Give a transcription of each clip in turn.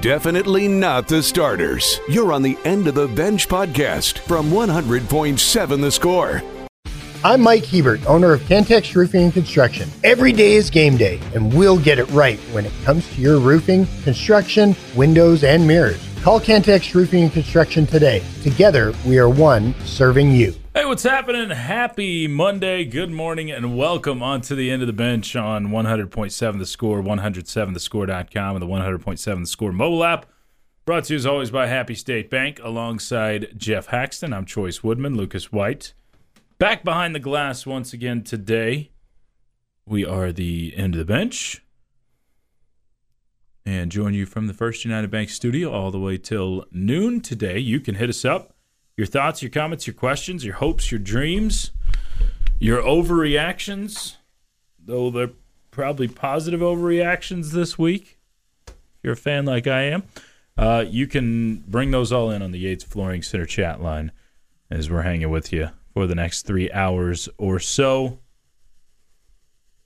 definitely not the starters. You're on the End of the Bench podcast from 100.7 The Score. I'm Mike Hebert, owner of Cantex Roofing and Construction. Every day is game day, and we'll get it right when it comes to your roofing, construction, windows, and mirrors. Call Cantex Roofing and Construction today. Together, we are one serving you. Hey, what's happening? Happy Monday. Good morning and welcome onto the end of the bench on 100.7 The Score, 107thescore.com, and the 100.7 The Score mobile app. Brought to you as always by Happy State Bank alongside Geoff Haxton. I'm Chois Woodman, Lucas White. Back behind the glass once again today. We are the end of the bench. And join you from the First United Bank studio all the way till noon today. You can hit us up your thoughts, your comments, your questions, your hopes, your dreams, your overreactions, though they're probably positive overreactions this week. If you're a fan like I am, uh, you can bring those all in on the Yates Flooring Center chat line as we're hanging with you for the next three hours or so.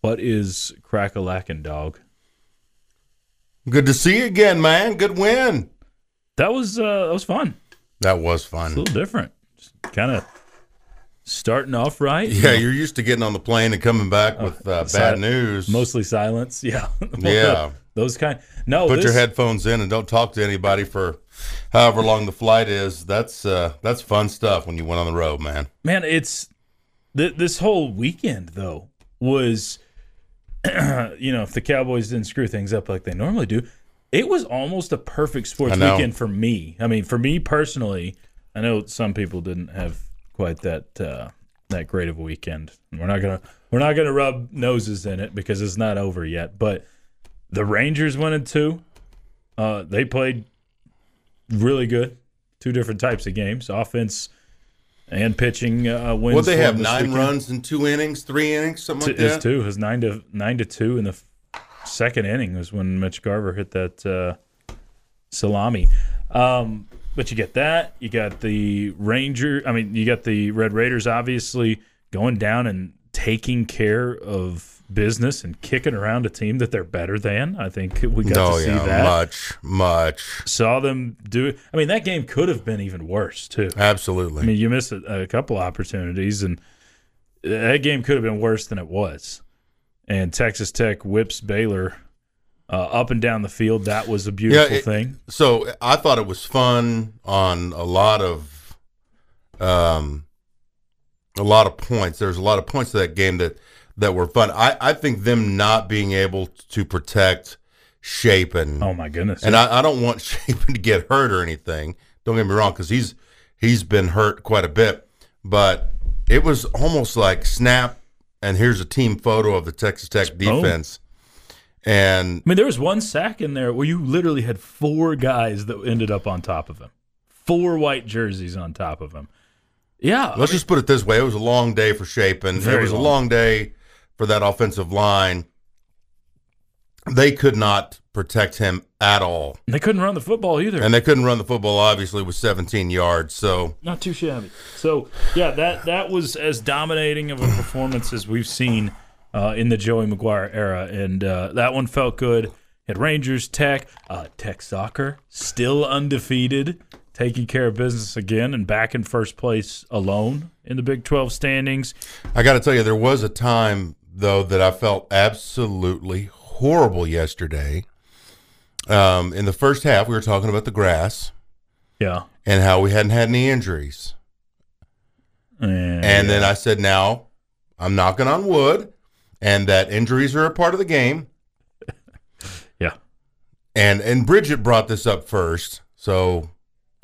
What is crack a lacking, dog? Good to see you again, man. Good win. That was uh, that was fun. That was It's a little different. Kind of starting off right. Yeah, you're used to getting on the plane and coming back with uh, si- bad news. Mostly silence. Yeah. Yeah. Those kind. No. Put this, your headphones in and don't talk to anybody for however long the flight is. That's uh, that's fun stuff when you went on the road, man. man. It's th- this whole weekend though was, you know, if the Cowboys didn't screw things up like they normally do, it was almost a perfect sports weekend for me. I mean, for me personally, I know some people didn't have quite that uh, that great of a weekend. We're not gonna we're not gonna rub noses in it because it's not over yet. But the Rangers went in two. Uh, they played really good. Two different types of games, offense and pitching. Uh, wins. Well, they have nine weekend. runs in two innings, three innings, something like T- that. two. It was nine to nine to two in the f- second inning was when Mitch Garver hit that uh, salami. Um, but you get that. You got the Ranger. I mean, you got the Red Raiders. Obviously going down and taking care of business and kicking around a team that they're better than. I think we got Oh to see yeah, that. much, much, Saw them do it. I mean, that game could have been even worse too. absolutely. I mean, you missed a, a couple opportunities, and that game could have been worse than it was. And Texas Tech whips Baylor uh, up and down the field. That was a beautiful it- thing. so I thought it was fun on a lot of, um, a lot of points. There's a lot of points to that game that that were fun. I I think them not being able to protect Shapen. Oh my goodness! And I, I don't want Shapen to get hurt or anything. Don't get me wrong, because he's he's been hurt quite a bit. But it was almost like snap, and here's a team photo of the Texas Tech defense. And I mean, there was one sack in there where you literally had four guys that ended up on top of him, four white jerseys on top of him. Yeah, let's just put it this way: it was a long day for Shapen. It was long. a long day for that offensive line. They could not protect him at all, they couldn't run the football either. and they couldn't run the football. Obviously, with 17 yards. So not too shabby. So yeah, that that was as dominating of a performance as we've seen uh, in the Joey McGuire era, and uh, that one felt good. At Rangers, Tech, uh, Tech soccer still undefeated, taking care of business again, and back in first place alone in the Big Twelve standings. I got to tell you, there was a time though that I felt absolutely horrible yesterday. Um, in the first half, we were talking about the grass. Yeah, and how we hadn't had any injuries, and, and then I said, "Now, I'm knocking on wood, and that injuries are a part of the game." yeah, And and Bridget brought this up first, so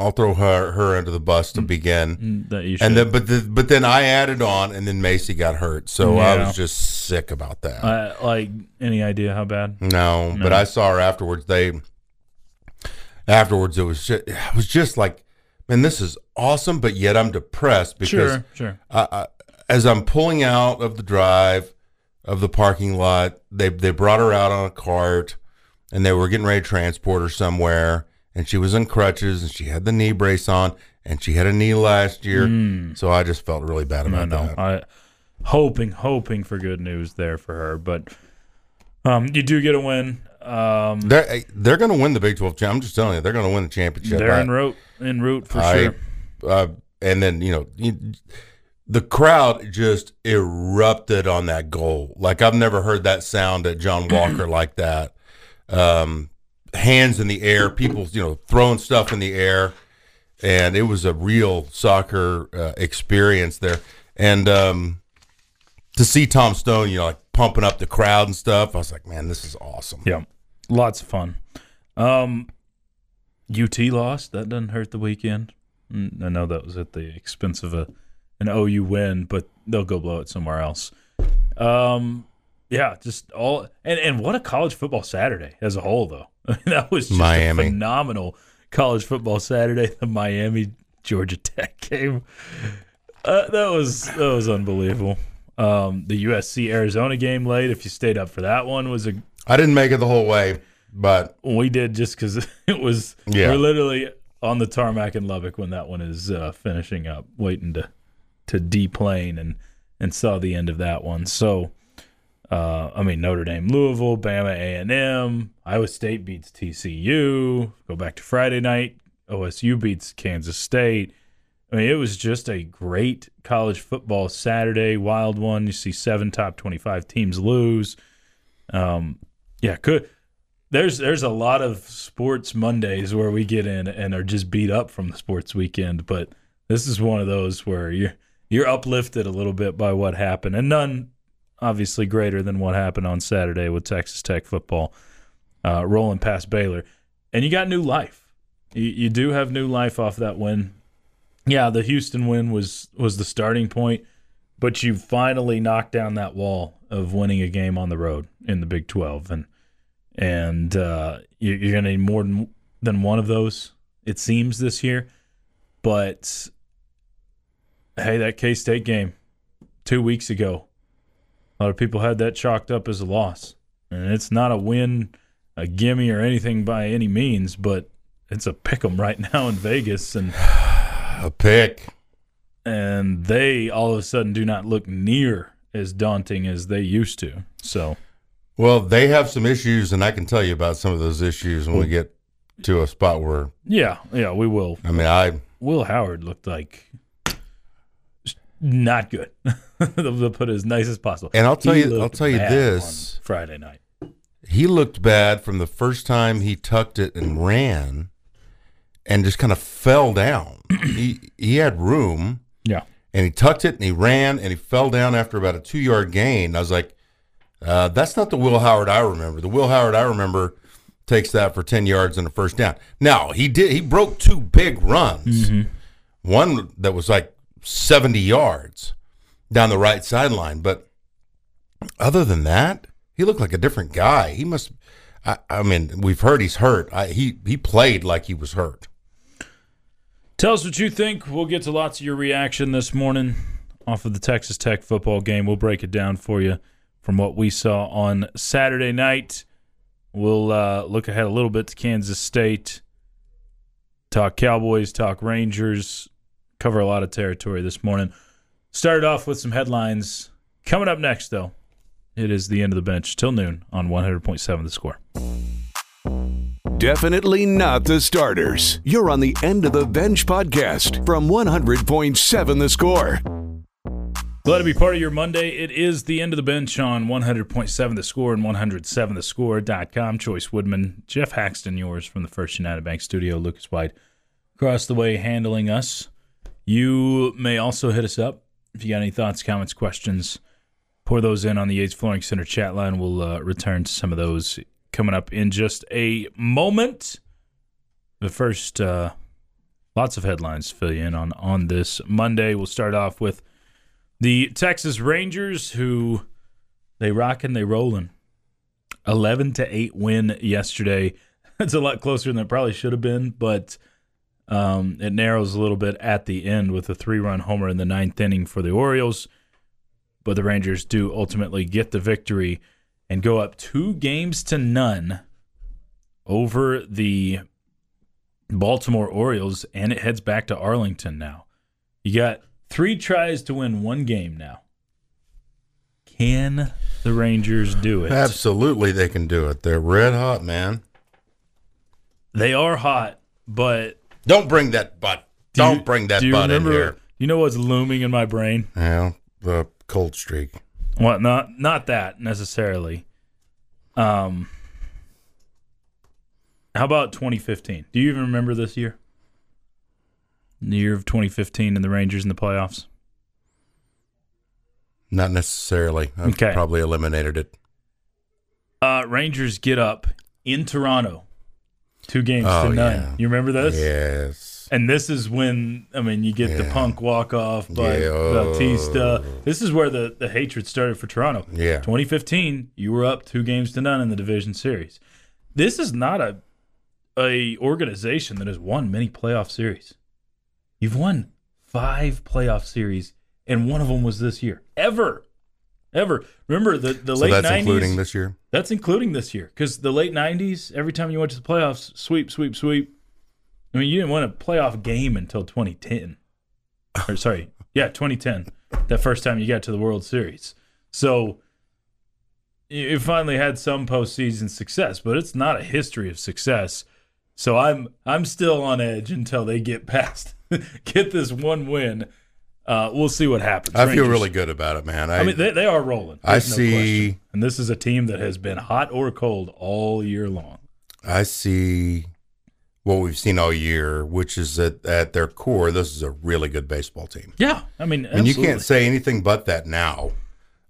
I'll throw her her under the bus to begin. Mm, that you. And then, but the, but then I added on, and then Macy got hurt, so I was just sick about that. uh, like any idea how bad? No, but I saw her afterwards. They afterwards it was just, it was just like, man, this is awesome, but yet I'm depressed because Sure, sure. I, I, as I'm pulling out of the drive of the parking lot, they they brought her out on a cart, and they were getting ready to transport her somewhere, and she was in crutches, and she had the knee brace on, and she had a knee last year, so I just felt really bad about know. that. I hoping, hoping for good news there for her, but um, you do get a win. Um, They're they're going to win the Big Twelve. I'm just telling you, they're going to win the championship. they're I- en route, en route for I- sure. uh, and then you know you, the crowd just erupted on that goal. Like I've never heard that sound at John Walker like that. Um, hands in the air, people you know throwing stuff in the air, and it was a real soccer uh, experience there. And um, to see Tom Stone, you know, like pumping up the crowd and stuff, I was like, man, this is awesome. Yeah, lots of fun. Um, UT lost. That doesn't hurt the weekend. Mm, I know that was at the expense of a an OU win, but they'll go blow it somewhere else. Um, yeah, just all and and what a college football Saturday as a whole, though. that was just Miami. a phenomenal college football Saturday. The Miami Georgia Tech game. Uh, that was that was unbelievable. Um, the USC Arizona game late. If you stayed up for that one, was a I didn't make it the whole way, but we did just because it was Yeah. we're literally on the tarmac in Lubbock when that one is uh, finishing up, waiting to to deplane and and saw the end of that one. So, uh, I mean Notre Dame, Louisville, Bama, A and M, Iowa State beats TCU. Go back to Friday night, OSU beats Kansas State. I mean, it was just a great college football Saturday, wild one. You see seven top twenty-five teams lose. Um, yeah, could there's there's a lot of sports Mondays where we get in and are just beat up from the sports weekend, but this is one of those where you're you're uplifted a little bit by what happened, and none obviously greater than what happened on Saturday with Texas Tech football uh, rolling past Baylor, and you got new life. You, you do have new life off that win. Yeah, the Houston win was was the starting point, but you finally knocked down that wall of winning a game on the road in the Big Twelve, and and uh, you- you're going to need more than than one of those. It seems this year, but hey, that K State game two weeks ago, a lot of people had that chalked up as a loss, and it's not a win, a gimme, or anything by any means, but it's a pick 'em right now in Vegas, and a pick. and they all of a sudden do not look near as daunting as they used to. So. Well, they have some issues, and I can tell you about some of those issues when we get to a spot where Yeah, yeah, we will. I mean, I Will Howard looked like not good. They'll put it as nice as possible. And I'll tell He you- I'll tell you this. Friday night. he looked bad from the first time he tucked it and ran, and just kind of fell down. he he had room, Yeah, and he tucked it and he ran and he fell down after about a two yard gain. I was like, uh, that's not the Will Howard I remember. The Will Howard I remember takes that for ten yards and a first down. Now he did he broke two big runs. One that was like seventy yards down the right sideline, but other than that, he looked like a different guy. He must. I, I mean, we've heard he's hurt. I, he he played like he was hurt. Tell us what you think. We'll get to lots of your reaction this morning off of the Texas Tech football game. We'll break it down for you from what we saw on Saturday night. We'll uh, look ahead a little bit to Kansas State, talk Cowboys, talk Rangers, cover a lot of territory this morning. Started off with some headlines. Coming up next, though, it is the end of the bench till noon on 100.7 The Score. Definitely not the starters. You're on the End of the Bench podcast from 100.7 The Score. Glad to be part of your Monday. It is the end of the bench on 100.7 The Score and 107thescore.com. Chois Woodman, Geoff Haxton, yours from the First United Bank studio. Lucas White across the way handling us. You may also hit us up if you got any thoughts, comments, questions. Pour those in on the Yates Flooring Center chat line. We'll uh, return to some of those coming up in just a moment. But first, uh, lots of headlines to fill you in on on this Monday. We'll start off with the Texas Rangers, who they rocking, they rolling. Eleven to eight win yesterday. That's a lot closer than it probably should have been, but um, it narrows a little bit at the end with a three-run homer in the ninth inning for the Orioles. But the Rangers do ultimately get the victory and go up two games to none over the Baltimore Orioles, and it heads back to Arlington now. You got three tries to win one game now. Can the Rangers do it? Absolutely, they can do it. They're red hot, man. They are hot, but Don't bring that butt. do Don't bring that do butt in here. You know what's looming in my brain? Yeah, the cold streak. Well, not not that necessarily. Um, how about 2015? Do you even remember this year? The year of 2015 and the Rangers in the playoffs. Not necessarily. I've Okay. probably eliminated it. Uh, Rangers get up in Toronto, two games Oh, to none. yeah. You remember this? Yes. And this is when I mean you get the punk walk off by Yeah. Oh. Bautista. This is where the, the hatred started for Toronto. Yeah. 2015, you were up two games to none in the division series. This is not a a organization that has won many playoff series. You've won five playoff series, and one of them was this year. Ever, ever. Remember the the So late that's 90s. including this year. That's including this year because the late '90s, every time you went to the playoffs, sweep, sweep, sweep. I mean, you didn't win a playoff game until 2010. Or sorry, yeah, 2010. That first time you got to the World Series. So you you finally had some postseason success, but it's not a history of success. So I'm I'm still on edge until they get past, get this one win. Uh, we'll see what happens. I feel really good about it, man. I, I mean, they, they are rolling. I no see- question. And this is a team that has been hot or cold all year long. I see what we've seen all year, which is that at their core, this is a really good baseball team. Yeah, I mean, And you can't say anything but that now.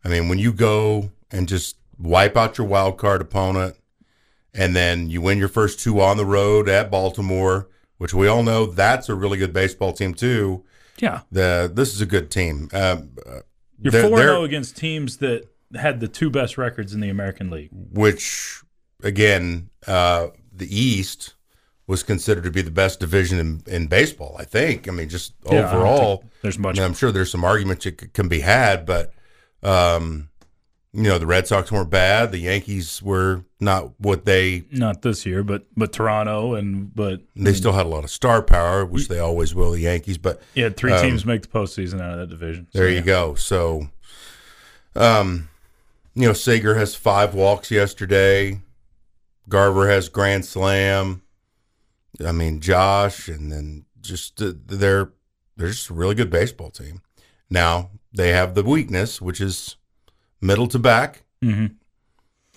I mean, when you go and just wipe out your wild card opponent, and then you win your first two on the road at Baltimore, which we all know that's a really good baseball team too. Yeah, The this is a good team. Um, uh, you're four zero against teams that had the two best records in the American League. which again, uh, the East was considered to be the best division in, in baseball. I think. I mean, just Yeah, overall, there's much. I'm sure there's some arguments that can be had, but um, you know, the Red Sox weren't bad. The Yankees were not what they. Not this year, but but Toronto and but They still had a lot of star power, which they always will. The Yankees, but yeah, three Um, teams make the postseason out of that division. So, there yeah. you go. So, um, you know, Seager has five walks yesterday. Garver has grand slam. I mean, Josh, and then just uh, they're they're just a really good baseball team. Now they have the weakness, which is middle to back. Mhm.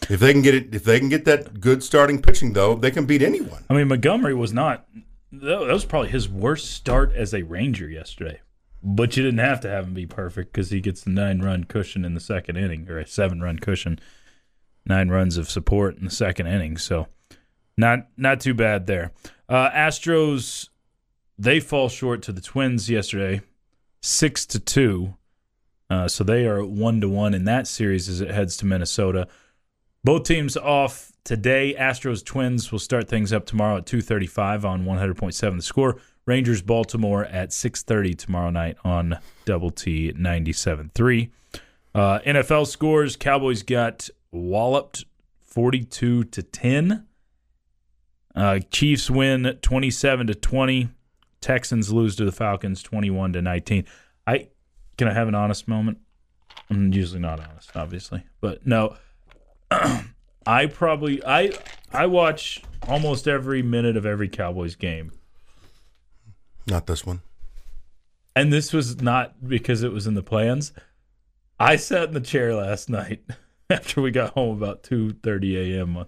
If they can get it, if they can get that good starting pitching, though, they can beat anyone. I mean, Montgomery was not. That that was probably his worst start as a Ranger yesterday. But you didn't have to have him be perfect because he gets the nine run cushion in the second inning, or a seven run cushion, nine runs of support in the second inning. So, not not too bad there. Uh, Astros, they fall short to the Twins yesterday, six to two. Uh, so they are one to one in that series as it heads to Minnesota. Both teams off today. Astros Twins will start things up tomorrow at 2:35 on 100.7 The Score. Rangers Baltimore at 6:30 tomorrow night on Double T 97.3. Uh, NFL scores: Cowboys got walloped 42 to 10. Uh, Chiefs win 27 to 20. Texans lose to the Falcons 21 to 19. I can I have an honest moment? I'm usually not honest, obviously, but no. I probably I I watch almost every minute of every Cowboys game. Not this one. And this was not because it was in the plans. I sat in the chair last night after we got home about 2:30 a.m.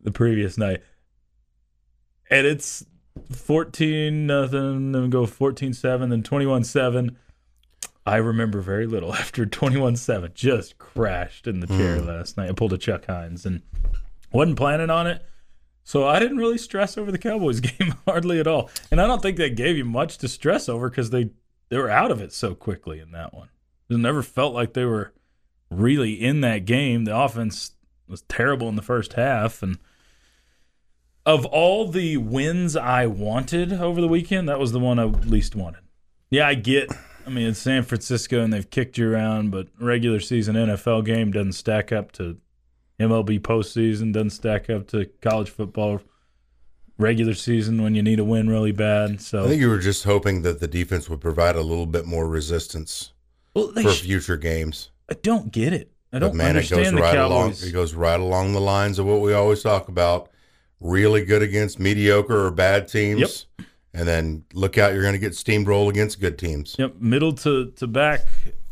the previous night. And it's 14 nothing, then go 14-7, then 21-7. I remember very little after 21-7. Just crashed in the hmm. chair last night. I pulled a Chuck Hines and wasn't planning on it. So I didn't really stress over the Cowboys game hardly at all. And I don't think they gave you much to stress over because they, they were out of it so quickly in that one. It never felt like they were really in that game. The offense was terrible in the first half. And of all the wins I wanted over the weekend, that was the one I least wanted. Yeah, I get. I mean, it's San Francisco and they've kicked you around, but regular season NFL game doesn't stack up to MLB postseason, doesn't stack up to college football regular season when you need a win really bad. So I think you were just hoping that the defense would provide a little bit more resistance well, for sh- future games. I don't get it. I don't but man, it goes the right along. It goes right along the lines of what we always talk about: really good against mediocre or bad teams, and then look out, you're going to get steamrolled against good teams. Yep, middle to, to back.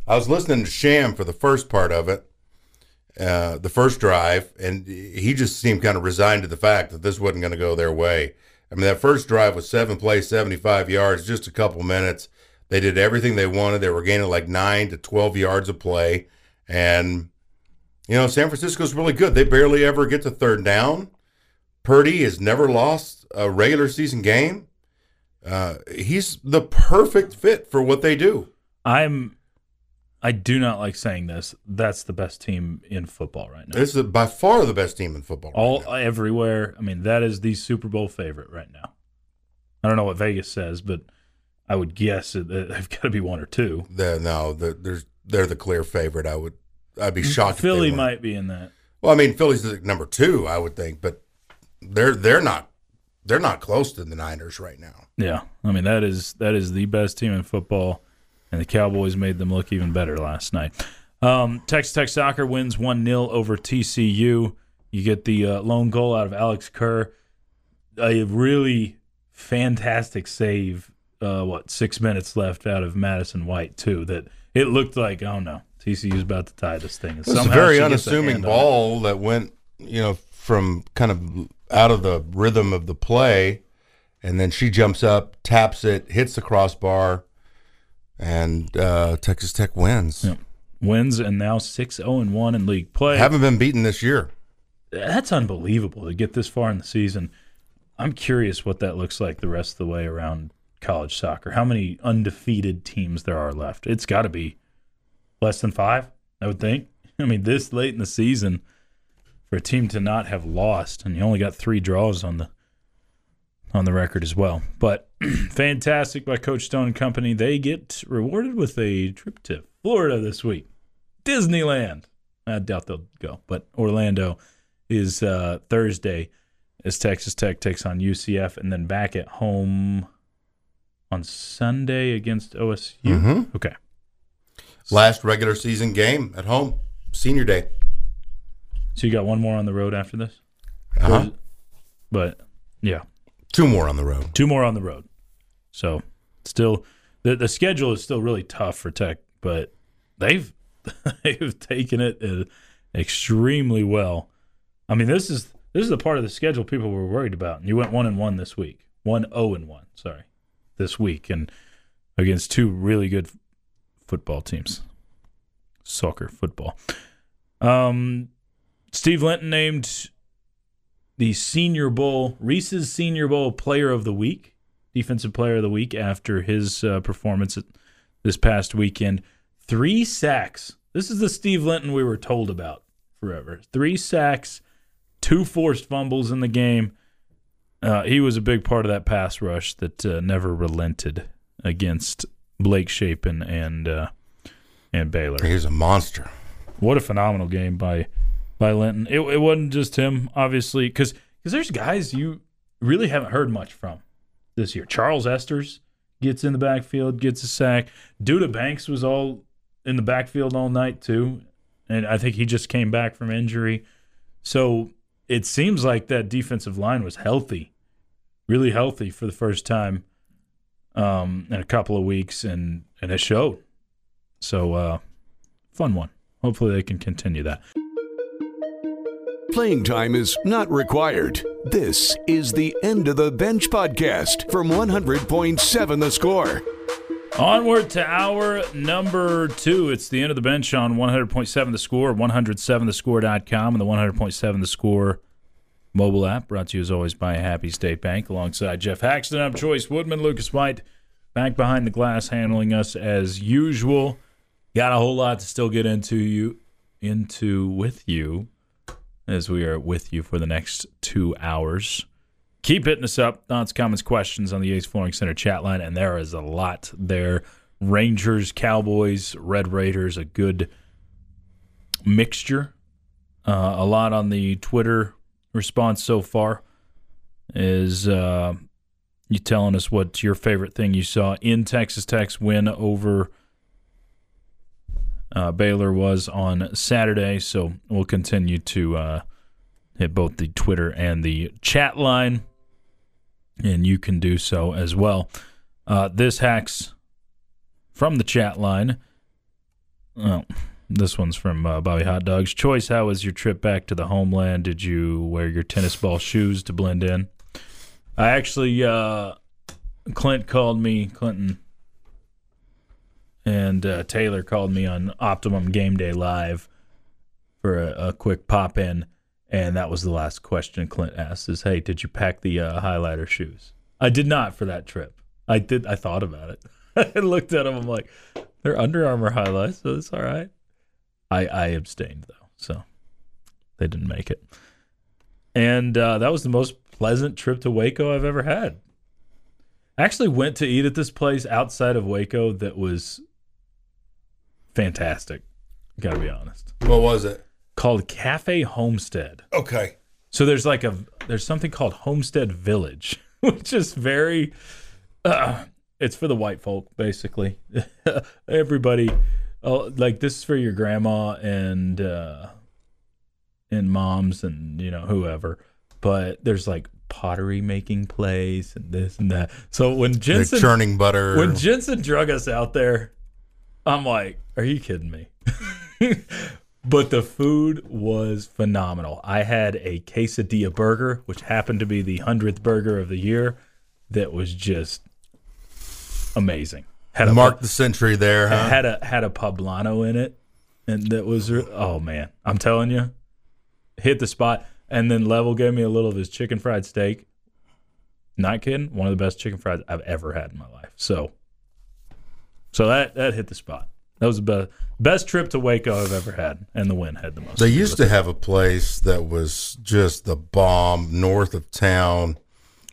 I was listening to Sham for the first part of it, uh, the first drive, and he just seemed kind of resigned to the fact that this wasn't going to go their way. I mean, that first drive was seven plays, 75 yards, just a couple minutes. They did everything they wanted. They were gaining like nine to 12 yards of play. And, you know, San Francisco's really good. They barely ever get to third down. Purdy has never lost a regular season game. Uh, he's the perfect fit for what they do. I'm. I do not like saying this. That's the best team in football right now. This is by far the best team in football. right All now. everywhere. I mean, that is the Super Bowl favorite right now. I don't know what Vegas says, but I would guess it- they've got to be one or two. The, no, the, there's they're the clear favorite. I would I'd be shocked. Philly might be in that. Well, I mean, Philly's the number two, I would think, but they're they're not they're not close to the Niners right now. Yeah, I mean that is that is the best team in football, and the Cowboys made them look even better last night. Um, Texas Tech soccer wins one 0 over TCU. You get the uh, lone goal out of Alex Kerr, a really fantastic save. Uh, what six minutes left out of Madison White too? That it looked like oh no, TCU's about to tie this thing. And It was a very she a unassuming hand on it. ball that went, you know, from kind of out of the rhythm of the play, and then she jumps up, taps it, hits the crossbar, and uh, Texas Tech wins. Yeah. Wins and now six zero and one in league play. Haven't been beaten this year. that's unbelievable to get this far in the season. I'm curious what that looks like the rest of the way around college soccer. How many undefeated teams there are left? It's got to be less than five, I would think. I mean, this late in the season for a team to not have lost, and you only got three draws on the on the record as well. But fantastic by Coach Stone and company. They get rewarded with a trip to Florida this week, Disneyland. I doubt they'll go, but Orlando is uh, Thursday as Texas Tech takes on UCF, and then back at home on Sunday against OSU. Mhm. Okay, Last regular season game at home, senior day. So you got one more on the road after this, Uh-huh. but yeah, Two more on the road. two more on the road. So still, the the schedule is still really tough for Tech, but they've they've taken it uh, extremely well. I mean, this is this is the part of the schedule people were worried about. And you went one and one this week, one zero and one. Sorry, this week, and against two really good football teams, soccer football. Um, Steve Linton named the Senior Bowl, Reese's Senior Bowl Player of the Week, Defensive Player of the Week after his uh, performance at, this past weekend. Three sacks. This is the Steve Linton we were told about forever. Three sacks, two forced fumbles in the game. Uh, he was a big part of that pass rush that uh, never relented against Blake Shapen and uh, and Baylor. He's a monster. What a phenomenal game by by Linton. It, it wasn't just him, obviously, because because there's guys you really haven't heard much from this year. Charles Esters gets in the backfield, gets a sack. Duda Banks was all in the backfield all night too, and I think he just came back from injury. So it seems like that defensive line was healthy, really healthy for the first time um, in a couple of weeks, and and it showed. So uh, fun one. Hopefully they can continue that. Playing time is not required. This is the End of the Bench podcast from 100.7 The Score. Onward to hour number two. It's the end of the bench on 100.7 The Score, 107thescore.com, and the 100.7 The Score mobile app. Brought to you as always by Happy State Bank. Alongside Geoff Haxton, I'm Chois Woodman, Lucas White, back behind the glass, handling us as usual. Got a whole lot to still get into you, into with you, as we are with you for the next two hours. Keep hitting us up. Thoughts, comments, questions on the Yates Flooring Center chat line, and there is a lot there. Rangers, Cowboys, Red Raiders, a good mixture. Uh, a lot on the Twitter response so far is uh, you telling us what your favorite thing you saw in Texas Tech's win over Uh, Baylor was on Saturday, so we'll continue to uh, hit both the Twitter and the chat line, and you can do so as well. Uh, this hacks from the chat line. Oh, this one's from uh, Bobby Hot Dogs. Chois, how was your trip back to the homeland? Did you wear your tennis ball shoes to blend in? I actually, uh, Clint called me, Clinton and uh, Taylor called me on Optimum Game Day Live for a, a, quick pop in, and that was the last question Clint asked: "Is hey, did you pack the uh, highlighter shoes?" I did not for that trip. I did. I thought about it. I looked at them. I'm like, they're Under Armour highlights, so it's all right. I I abstained though, so they didn't make it. And uh, that was the most pleasant trip to Waco I've ever had. I actually went to eat at this place outside of Waco that was fantastic. Gotta be honest. What was it? Called Cafe Homestead. Okay. So there's like a there's something called Homestead Village, which is very uh, it's for the white folk basically. Everybody oh, like this is for your grandma and uh and moms and you know whoever. But there's like pottery making place and this and that. So when Jensen They're churning butter, when Jensen drug us out there, I'm like, are you kidding me? but the food was phenomenal. I had a quesadilla burger, which happened to be the hundredth burger of the year, that was just amazing. Had a mark the century there. Huh? Had a had a poblano in it, and that was oh man, I'm telling you, hit the spot. And then Level gave me a little of his chicken fried steak. Not kidding, one of the best chicken fries I've ever had in my life. So, so that that hit the spot. That was the best best trip to Waco I've ever had, and the wind had the most. They used to have a place that was just the bomb north of town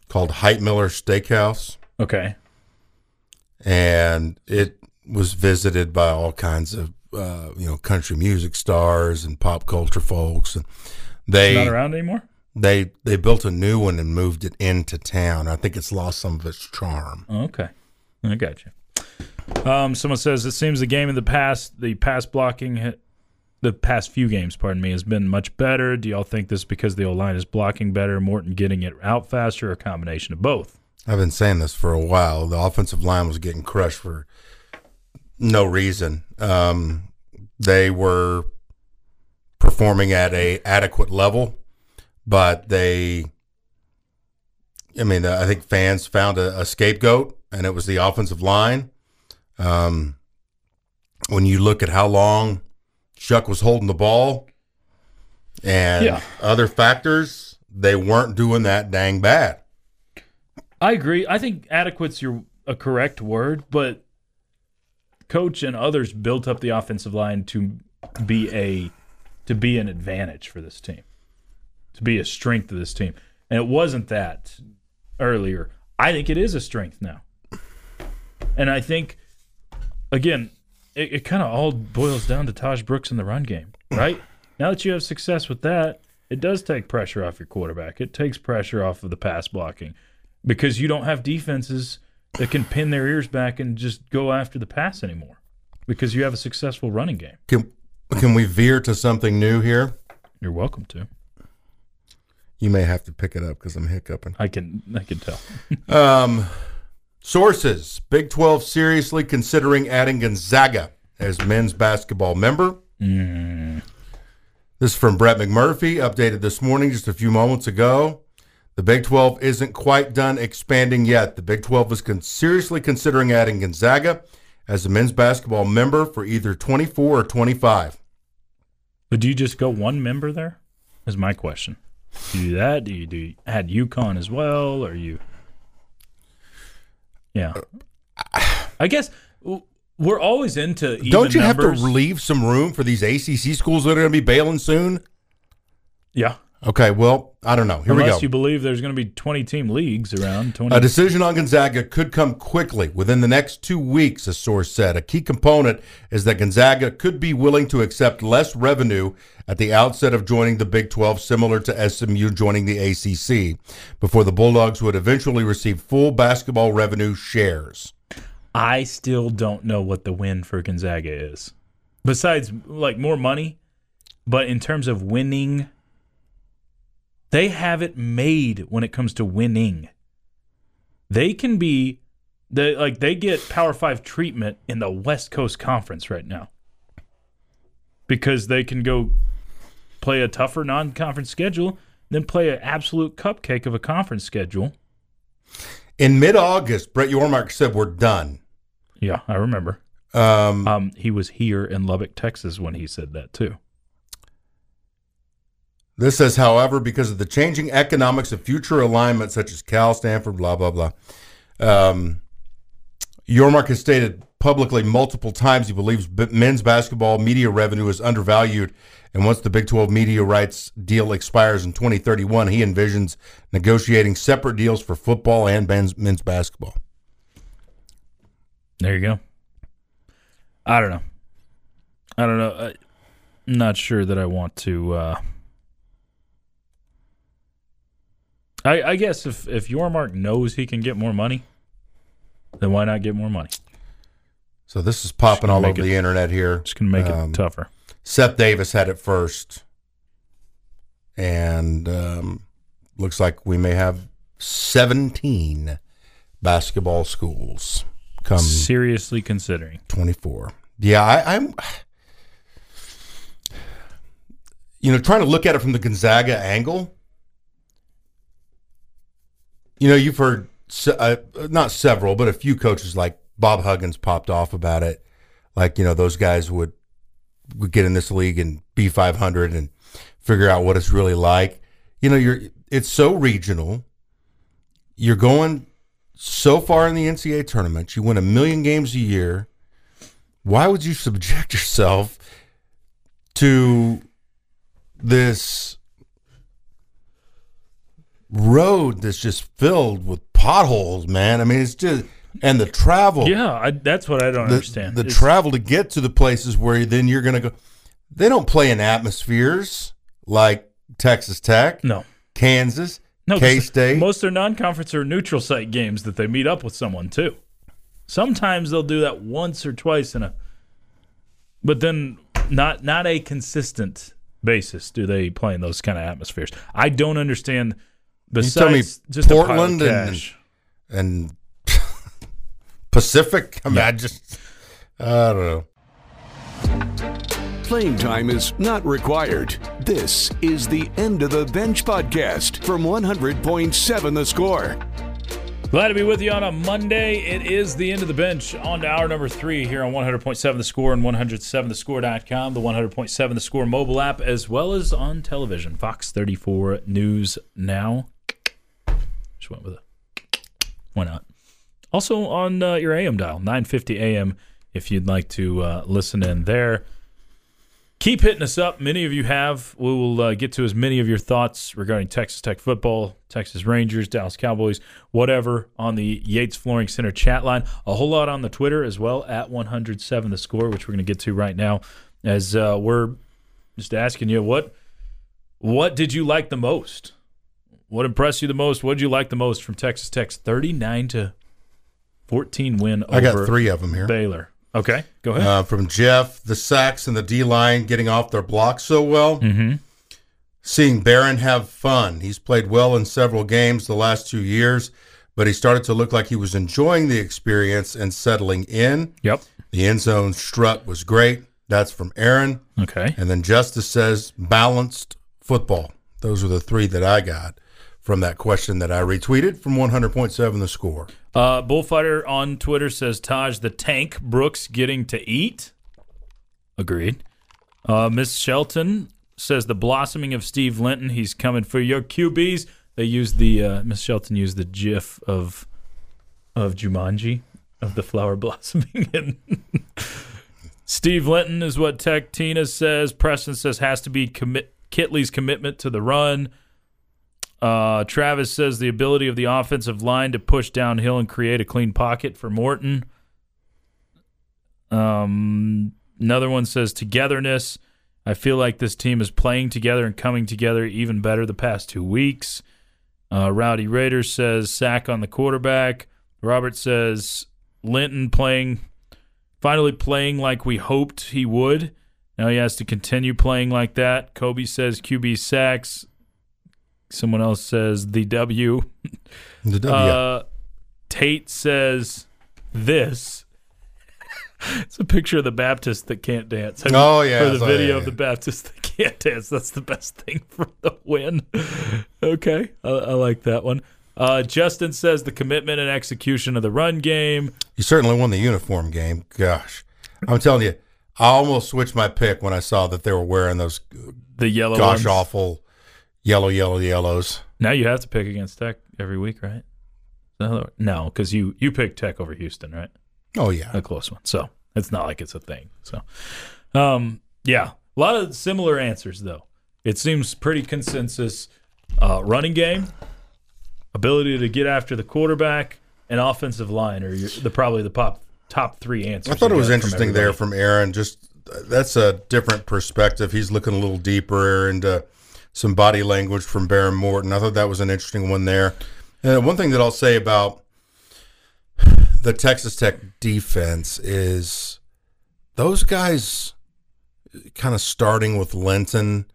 called Heitmiller Steakhouse. Okay, and it was visited by all kinds of uh, you know country music stars and pop culture folks, and they not around anymore. They they built a new one and moved it into town. I think it's lost some of its charm. Okay, I got you. Um, someone says it seems the game in the past, the pass blocking, the past few games, pardon me, has been much better. Do y'all think this is because the O line is blocking better, Morton getting it out faster, or a combination of both? I've been saying this for a while. The offensive line was getting crushed for no reason. Um, they were performing at a adequate level, but they, I mean, I think fans found a, a scapegoat, and it was the offensive line. Um, when you look at how long Shough was holding the ball and yeah. other factors, they weren't doing that dang bad. I agree. I think adequate's your a correct word, but coach and others built up the offensive line to be a to be an advantage for this team, to be a strength of this team, and it wasn't that earlier. I think it is a strength now, and I think again, it, it kind of all boils down to Tahj Brooks in the run game, right? now that you have success with that, it does take pressure off your quarterback. It takes pressure off of the pass blocking because you don't have defenses that can pin their ears back and just go after the pass anymore because you have a successful running game. Can can we veer to something new here? You're welcome to. You may have to pick it up because I'm hiccuping. I can I can tell. um, Sources Big 12 seriously considering adding Gonzaga as men's basketball member. Mm. This is from Brett McMurphy, updated this morning just a few moments ago. The Big 12 isn't quite done expanding yet. The Big 12 is con- seriously considering adding Gonzaga as a men's basketball member for either 24 or 25. But do you just go one member there? Is my question. Do you do that? Do you do add UConn as well, or you? Yeah. Uh, I guess we're always into. Don't you numbers. have to leave some room for these ACC schools that are going to be bailing soon? Yeah. Okay, well, I don't know. Here Unless we go. you believe there's going to be 20 team leagues around. 20. A decision on Gonzaga could come quickly within the next two weeks, a source said. A key component is that Gonzaga could be willing to accept less revenue at the outset of joining the Big 12, similar to SMU joining the ACC, before the Bulldogs would eventually receive full basketball revenue shares. I still don't know what the win for Gonzaga is. besides like more money, but in terms of winning, they have it made when it comes to winning. They can be they like they get Power 5 treatment in the West Coast Conference right now. Because they can go play a tougher non-conference schedule, then play an absolute cupcake of a conference schedule. In mid August, Brett Yormark said we're done. Yeah, I remember. Um, Um, he was here in Lubbock, Texas when he said that too. This says, however, because of the changing economics of future alignments such as Cal, Stanford, blah, blah, blah. Um, Yormark has stated publicly multiple times he believes men's basketball media revenue is undervalued. And once the Big 12 media rights deal expires in 2031, he envisions negotiating separate deals for football and men's, men's basketball. There you go. I don't know. I don't know. I'm not sure that I want to. Uh, I, I guess if if Yormark knows he can get more money, then why not get more money? So this is popping all over it- the internet here. Just gonna make Um, it tougher. Seth Davis had it first, and um, looks like we may have 17 basketball schools come Seriously considering. 24. Yeah, I, I'm, you know, trying to look at it from the Gonzaga angle. You know, you've heard uh, not several, but a few coaches like Bob Huggins popped off about it. Like, you know, those guys would would get in this league and be 500 and figure out what it's really like. You know, you're it's so regional. You're going so far in the NCAA tournament. You win a million games a year. Why would you subject yourself to this road that's just filled with potholes, man? I mean, it's just and the travel Yeah, I, that's what I don't the, understand. the It's- travel to get to the places where then you're going to go. They don't play in atmospheres like Texas Tech, no, Kansas, no. K State. Most of their non-conference or neutral site games that they meet up with someone too. Sometimes they'll do that once or twice in a, but then not not a consistent basis. Do they play in those kind of atmospheres? I don't understand. Tell me Besides just a pile of Portland and- and Pacific. I mean, I just, I don't know. Playing time is not required. This is the End of the Bench podcast from 100.7 The Score. Glad to be with you on a Monday. It is the end of the bench. On to hour number three here on 100.7 The Score and 107thescore.com, the 100.7 The Score mobile app, as well as on television. Fox 34 News Now. Just went with it. Why not? Also on uh, your AM dial, 950 AM, if you'd like to uh, listen in there. Keep hitting us up. Many of you have. We will uh, get to as many of your thoughts regarding Texas Tech football, Texas Rangers, Dallas Cowboys, whatever on the Yates Flooring Center chat line. A whole lot on the Twitter as well at 107 the score, which we're going to get to right now. As uh, we're just asking you, what what did you like the most? What impressed you the most? What did you like the most from Texas Tech's 39 to 14 win over I got three of them here. Baylor? Okay, go ahead. Uh, from Jeff, the sacks and the D line getting off their blocks so well. mm-hmm. Seeing Behren have fun. He's played well in several games the last two years, but he started to look like he was enjoying the experience and settling in. Yep. The end zone strut was great. That's from Aaron. Okay. And then Justice says balanced football. Those are the three that I got from that question that I retweeted from 100.7 the score. Uh, Bullfighter on Twitter says Tahj the Tank Brooks getting to eat. Agreed. Uh, Miss Shelton says the blossoming of Steve Linton. He's coming for your QBs. They used the uh, Miss Shelton used the GIF of of Jumanji of the flower blossoming. and Steve Linton is what Tech Tina says. Preston says has to be commit Kittley's commitment to the run. Uh, Travis says the ability of the offensive line to push downhill and create a clean pocket for Morton. Um, another one says togetherness. I feel like this team is playing together and coming together even better the past two weeks. Uh, Rowdy Raiders says sack on the quarterback. Robert says Linton playing finally playing like we hoped he would. Now he has to continue playing like that. Kobe says QB sacks. Someone else says the W. The W. Uh, Tate says this. it's a picture of the Baptist that can't dance. Oh, yeah, for the video yeah, of the. Baptist that can't dance. That's the best thing for the win. okay, I, I like that one. Uh, Justin says the commitment and execution of the run game. You certainly won the uniform game. Gosh, I'm telling you, I almost switched my pick when I saw that they were wearing those The yellow. gosh ones. awful yellow, yellow, yellows. Now you have to pick against Tech every week, right? Is that how that- No, because you you picked Tech over Houston, right? Oh yeah, a close one. So it's not like it's a thing. So, um, yeah, a lot of similar answers though. It seems pretty consensus. Uh, running game, ability to get after the quarterback, and offensive line are your, the probably the pop top three answers. I thought it was got from interesting there from Aaron. Just that's a different perspective. He's looking a little deeper into some body language from Behren Morton. I thought that was an interesting one there. And one thing that I'll say about the Texas Tech defense is those guys, kind of starting with Linton,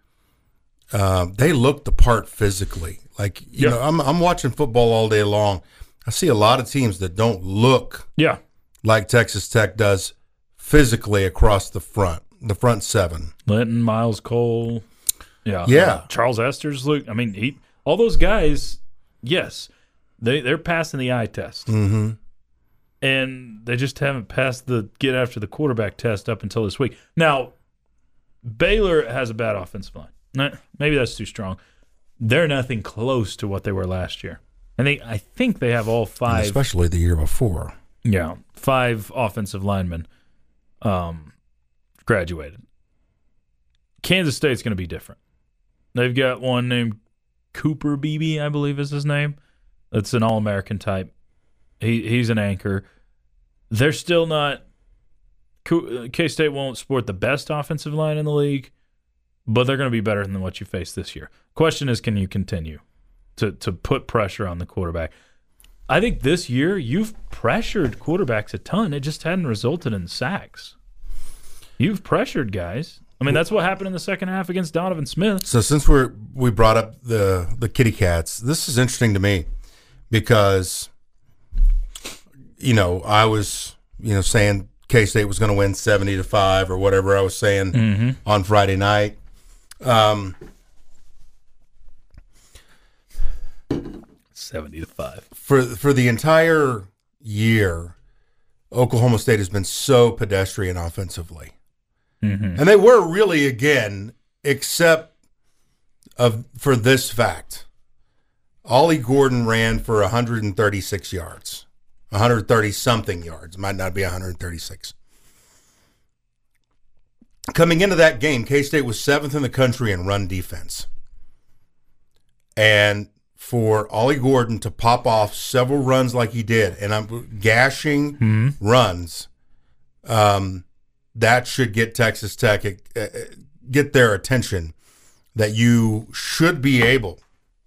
uh, they look the part physically. Like you Yeah. know, I'm I'm watching football all day long. I see a lot of teams that don't look Yeah, like Texas Tech does physically across the front, the front seven. Linton, Myles Cole. Yeah, Yeah. uh, Charles Esters. Look, I mean, he all those guys. Yes, they they're passing the eye test. Mm-hmm. and they just haven't passed the get after the quarterback test up until this week. Now, Baylor has a bad offensive line. Maybe that's too strong. They're nothing close to what they were last year. And they, I think they have all five. Especially the year before. Yeah, five offensive linemen um, graduated. Kansas State's going to be different. They've got one named Cooper Beebe, I believe is his name. That's an All-American type. He he's an anchor. They're still not. K State won't sport the best offensive line in the league, but they're going to be better than what you faced this year. Question is, can you continue to to put pressure on the quarterback? I think this year you've pressured quarterbacks a ton. It just hadn't resulted in sacks. You've pressured guys. I mean, that's what happened in the second half against Donovan Smith. So since we're we brought up the the kitty cats, this is interesting to me because you know I was you know saying K State was going to win seventy to five or whatever I was saying on Friday night. Um, Seventy to five. for for the entire year, Oklahoma State has been so pedestrian offensively, and they were really again, except of for this fact. Ollie Gordon ran for 136 yards, 130 something yards. Might not be 136. Coming into that game, K State was seventh in the country in run defense. And for Ollie Gordon to pop off several runs like he did, and I'm gashing runs, um, that should get Texas Tech uh, uh, get their attention that you should be able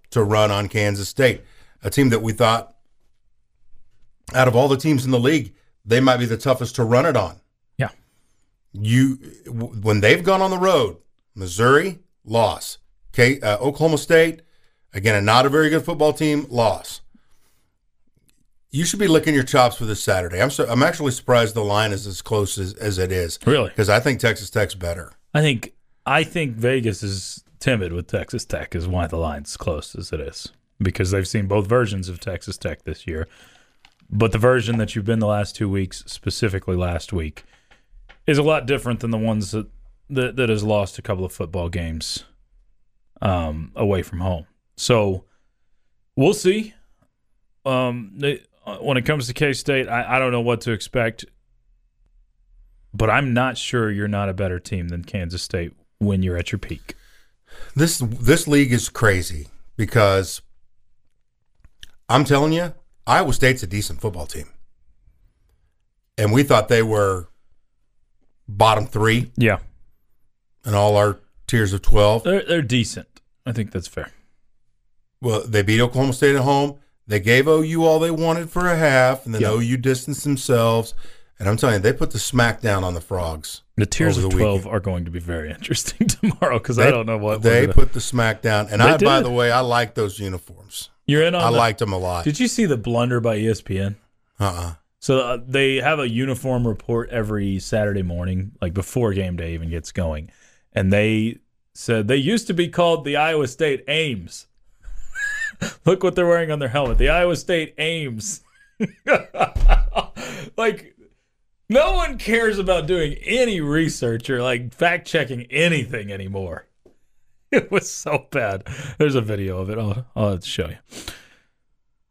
to run on Kansas State, a team that we thought out of all the teams in the league, they might be the toughest to run it on. Yeah. You when they've gone on the road, Missouri loss, okay, uh, Oklahoma State again, a not a very good football team loss. You should be licking your chops for this Saturday. I'm so, I'm actually surprised the line is as close as, as it is. Really? Because I think Texas Tech's better. I think I think Vegas is timid with Texas Tech is why the line's close as it is because they've seen both versions of Texas Tech this year. But the version that you've been the last two weeks, specifically last week, is a lot different than the ones that that, that has lost a couple of football games um, away from home. So we'll see. Um, they, Uh, when it comes to K State, I, I don't know what to expect but I'm not sure you're not a better team than Kansas State when you're at your peak. This this league is crazy because I'm telling you, Iowa State's a decent football team, and we thought they were bottom three Yeah, in all our tiers of twelve. they're they're decent. I think that's fair. Well, they beat Oklahoma State at home. They gave OU all they wanted for a half, and then Yeah. OU distanced themselves. And I'm telling you, they put the smackdown on the frogs. The tiers of the 12 weekend. are going to be very interesting tomorrow because I don't know what they gonna- put the smackdown. And They I, by the way, I like those uniforms. You're in on I the- liked them a lot. Did you see the blunder by ESPN? Uh-uh. So uh, they have a uniform report every Saturday morning, like before game day even gets going. And they said they used to be called the Iowa State Ames. Look what they're wearing on their helmet. The Iowa State Ames. like no one cares about doing any research or like fact checking anything anymore. It was so bad. There's a video of it. I'll, I'll show you.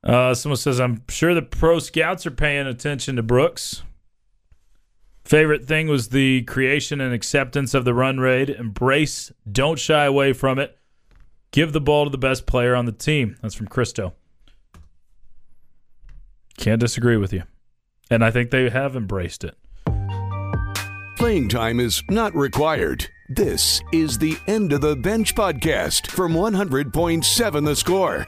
Uh, someone says, I'm sure the pro scouts are paying attention to Brooks. Favorite thing was the creation and acceptance of the run raid. Embrace, don't shy away from it. Give the ball to the best player on the team. That's from Christo. Can't disagree with you. And I think they have embraced it. Playing time is not required. This is the End of the Bench podcast from 100.7 The Score.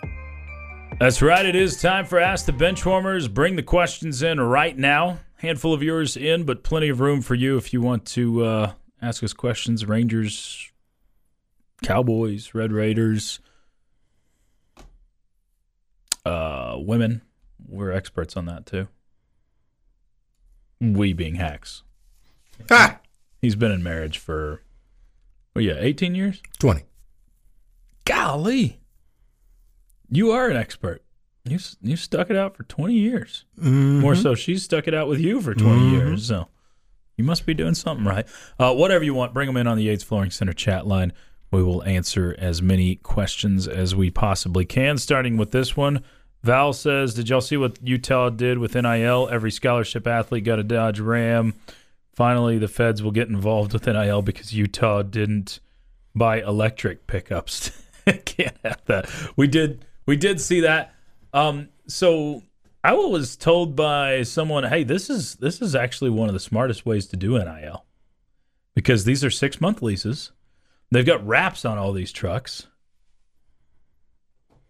That's right. It is time for Ask the Benchwarmers. Bring the questions in right now. Handful of yours in, but plenty of room for you if you want to uh, ask us questions. Rangers, Cowboys, Red Raiders, uh, women. We're experts on that too. We being hacks. Ha! He's been in marriage for, oh yeah, 18 years? 20. Golly. You are an expert. You you stuck it out for 20 years. More so, she's stuck it out with you for 20 years. So you must be doing something right. Uh, whatever you want, bring them in on the Yates Flooring Center chat line. We will answer as many questions as we possibly can, starting with this one. Val says, Did y'all see what Utah did with NIL? Every scholarship athlete got a Dodge Ram. Finally, the feds will get involved with NIL because Utah didn't buy electric pickups. Can't have that. We did we did see that. Um, so I was told by someone, hey, this is this is actually one of the smartest ways to do NIL. Because these are six month leases. They've got wraps on all these trucks.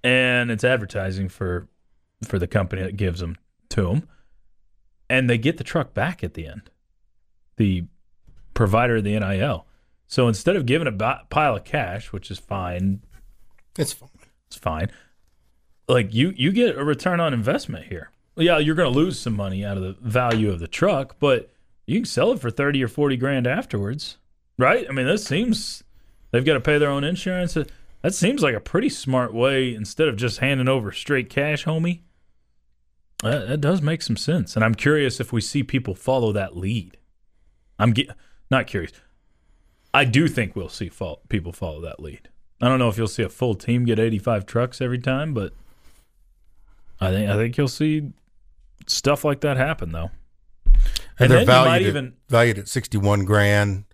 And it's advertising for for the company that gives them to them. And they get the truck back at the end. The provider of the NIL. So instead of giving a pile of cash, which is fine, It's fine. it's fine. Like you, you get a return on investment here. Yeah, you're going to lose some money out of the value of the truck, but you can sell it for thirty or forty grand afterwards, right? I mean, this seems they've got to pay their own insurance. Uh, that seems like a pretty smart way instead of just handing over straight cash, homie. That, that does make some sense, and I'm curious if we see people follow that lead. I'm ge- not curious. I do think we'll see fol- people follow that lead. I don't know if you'll see a full team get 85 trucks every time, but I think I think you'll see stuff like that happen though. And they're then you valued, even at, valued at 61 grand.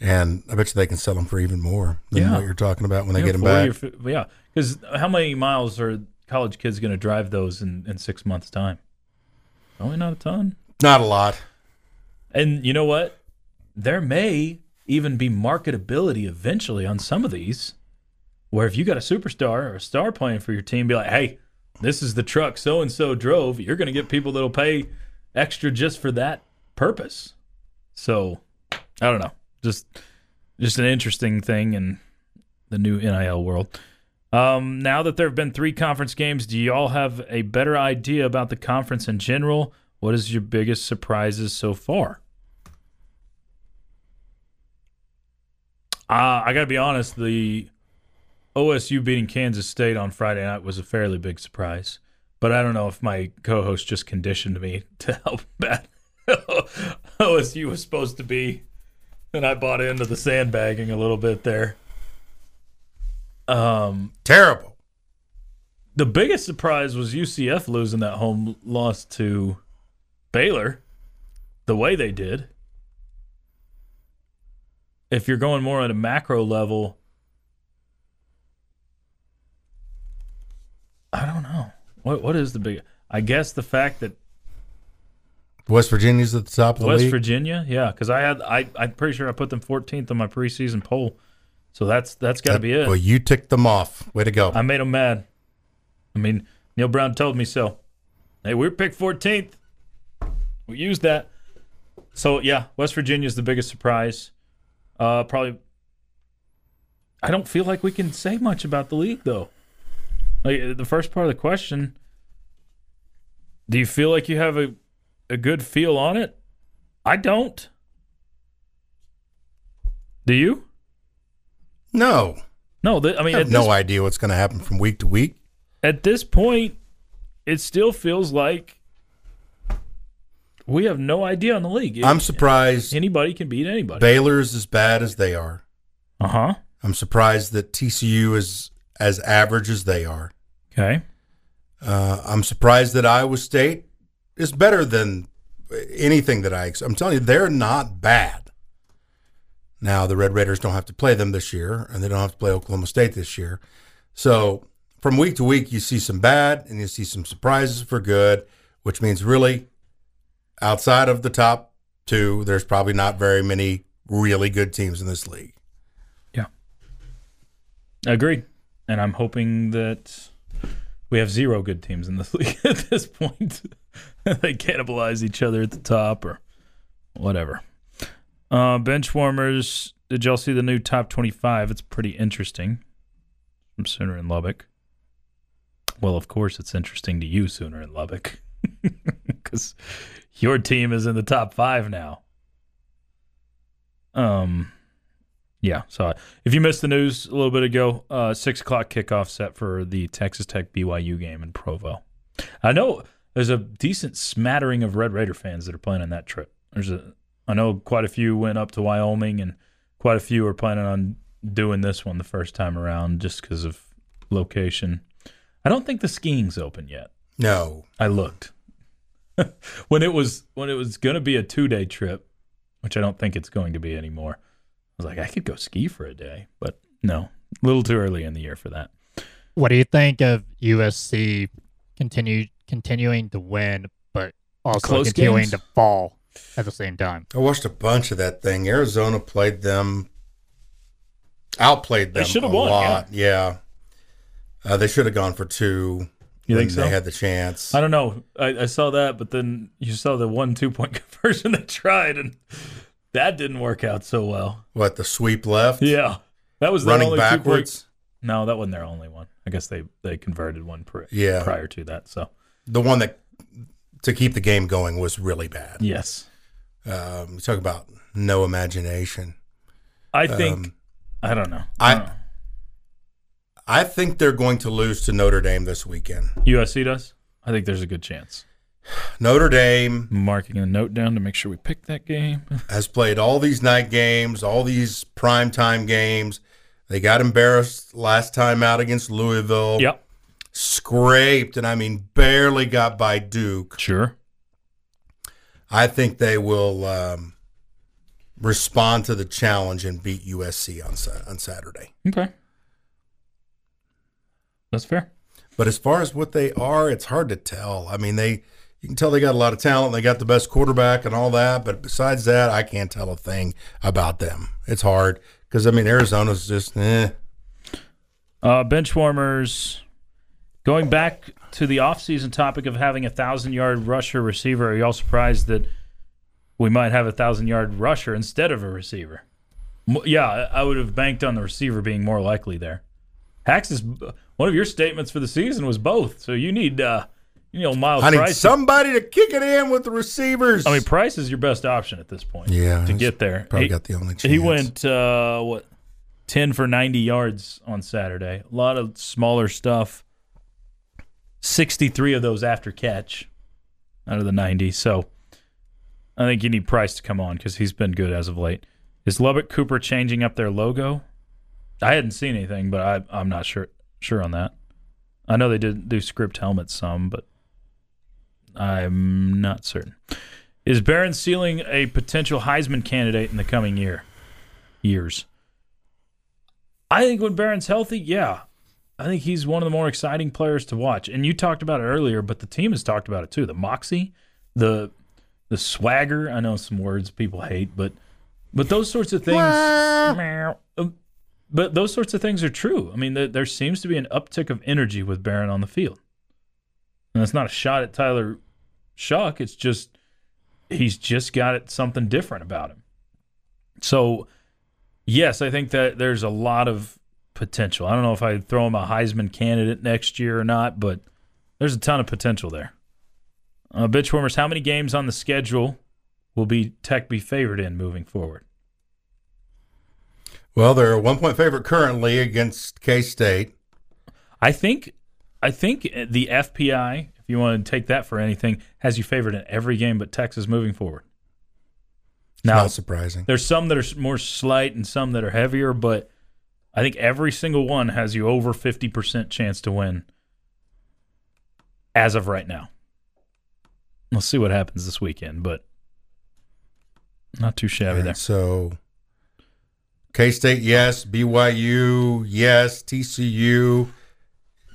And I bet you they can sell them for even more than Yeah. what you're talking about when they you get them back. or yeah, because how many miles are college kids going to drive those in, in six months' time? Probably not a ton. Not a lot. And you know what? There may even be marketability eventually on some of these, where if you got a superstar or a star playing for your team, be like, hey, this is the truck so and so drove. You're going to get people that'll pay extra just for that purpose. So I don't know, just just an interesting thing in the new NIL world. Um, now that there have been three conference games, do y'all have a better idea about the conference in general? What is your biggest surprises so far? Uh, I got to be honest, the OSU beating Kansas State on Friday night was a fairly big surprise. But I don't know if my co host just conditioned me to help bad OSU was supposed to be. And I bought into the sandbagging a little bit there. Um, Terrible. the biggest surprise was UCF losing that home loss to Baylor the way they did. If you're going more at a macro level, I don't know. What what is the big I guess the fact that West Virginia's at the top of the West league. Virginia, yeah, because I had I I'm pretty sure I put them 14th on my preseason poll, so that's that's got to That- be it. Well, you ticked them off. Way to go. I made them mad. I mean, Neal Brown told me so. Hey, we were picked 14th. We used that. So yeah, West Virginia is the biggest surprise. Uh, probably. I don't feel like we can say much about the league though. Like the first part of the question, do you feel like you have a a good feel on it? I don't. Do you? No, No, th- I mean I have this, no idea what's going to happen from week to week. at this point, it still feels like we have no idea on the league. I'm surprised anybody can beat anybody. Baylor's as bad as they are. Uh huh. I'm surprised that TCU is as average as they are. Okay. Uh, I'm surprised that Iowa State is better than anything that I. I'm telling you, they're not bad. Now the Red Raiders don't have to play them this year, and they don't have to play Oklahoma State this year. So from week to week, you see some bad and you see some surprises for good, which means really, outside of the top two, there's probably not very many really good teams in this league. Yeah, agreed. And I'm hoping that we have zero good teams in this league at this point. they cannibalize each other at the top or whatever. Uh, bench warmers. Did y'all see the new top 25? It's pretty interesting from Sooner in Lubbock. Well, of course, it's interesting to you, Sooner in Lubbock, because your team is in the top five now. Um, yeah. So if you missed the news a little bit ago, uh, six o'clock kickoff set for the Texas Tech BYU game in Provo. I know there's a decent smattering of Red Raider fans that are planning that trip. There's a, I know quite a few went up to Wyoming, and quite a few are planning on doing this one the first time around just because of location. I don't think the skiing's open yet. No, I looked when it was when it was going to be a two day trip, which I don't think it's going to be anymore. I was like, I could go ski for a day, but no, a little too early in the year for that. What do you think of USC continue continuing to win, but also Close continuing games? to fall at the same time? I watched a bunch of that thing. Arizona played them, outplayed them. They should have a won, lot. Yeah, Uh, they should have gone for two. You think so? They had the chance. I don't know. I, I saw that, but then you saw the one two point conversion they tried, and that didn't work out so well. What the sweep left? Yeah, that was running only two point. backwards. No, that wasn't their only one. I guess they they converted one pri- Yeah. prior to that. So The one that to keep the game going was really bad. yes, Um, you talk about no imagination. I think Um, I don't know. I- don't know. I think they're going to lose to Notre Dame this weekend. USC does. I think there's a good chance. Notre Dame marking a note down to make sure we pick that game. has played all these night games, all these primetime games. They got embarrassed last time out against Louisville. yep, Scraped, and I mean barely got by Duke. sure. I think they will um, respond to the challenge and beat USC on on Saturday. Okay, that's fair. But as far as what they are, it's hard to tell. I mean, they you can tell they got a lot of talent. They got the best quarterback and all that. But besides that, I can't tell a thing about them. It's hard because I mean Arizona's just eh. Uh, bench warmers. Going back to the offseason topic of having a thousand yard rusher receiver, are y'all surprised that we might have a thousand yard rusher instead of a receiver? Yeah, I would have banked on the receiver being more likely there. Hacks is one of your statements for the season was both. So you need, uh, you know, Myles I need Price. somebody to kick it in with the receivers. I mean, Price is your best option at this point. Yeah, to get there. probably He- got the only chance. He went uh, what ten for ninety yards on Saturday. A lot of smaller stuff. Sixty-three of those after catch out of the ninety. So I think you need Price to come on because he's been good as of late. Is Lubbock Cooper changing up their logo? I hadn't seen anything, but I, I'm not sure sure on that. I know they did do script helmets some, but I'm not certain. Is Barron Sealing a potential Heisman candidate in the coming year? Years. I think when Behren's healthy, yeah. I think he's one of the more exciting players to watch. And you talked about it earlier, but the team has talked about it too. The moxie, the the swagger. I know some words people hate, but but those sorts of things. But those sorts of things are true. I mean, there, there seems to be an uptick of energy with Barron on the field, and it's not a shot at Tyler Shough. It's just he's just got it, something different about him. So, yes, I think that there's a lot of potential. I don't know if I'd throw him a Heisman candidate next year or not, but there's a ton of potential there. Uh, Bitchwarmers, how many games on the schedule will be Tech be favored in moving forward? Well, they're a one point favorite currently against K State. I think, I think uh, the FPI, if you want to take that for anything, has you favored in every game but Texas moving forward. Now, Not surprising. there's some that are more slight and some that are heavier, but I think every single one has you over 50% chance to win as of right now. We'll see what happens this weekend, but not too shabby there. so K State, yes. BYU, yes. TCU.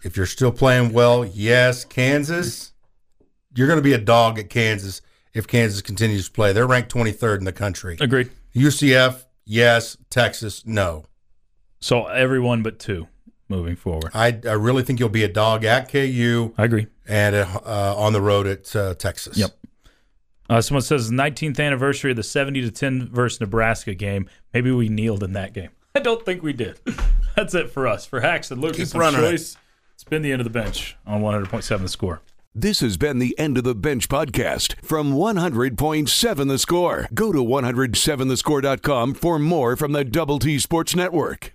If you're still playing well, yes. Kansas, you're going to be a dog at Kansas if Kansas continues to play. They're ranked 23rd in the country. Agreed. UCF, yes. Texas, no. So everyone but two moving forward. I, I really think you'll be a dog at KU I agree. and uh, on the road at uh, Texas. Yep. Uh, someone says 19th anniversary of the 70 to 10 versus Nebraska game. Maybe we kneeled in that game. I don't think we did. That's it for us. For Hacks and Lucas Keep and running. Chois, it's been the end of the bench on 100.7 the score. This has been the End of the Bench podcast from 100.7 The Score. Go to 107thescore.com for more from the Double T Sports Network.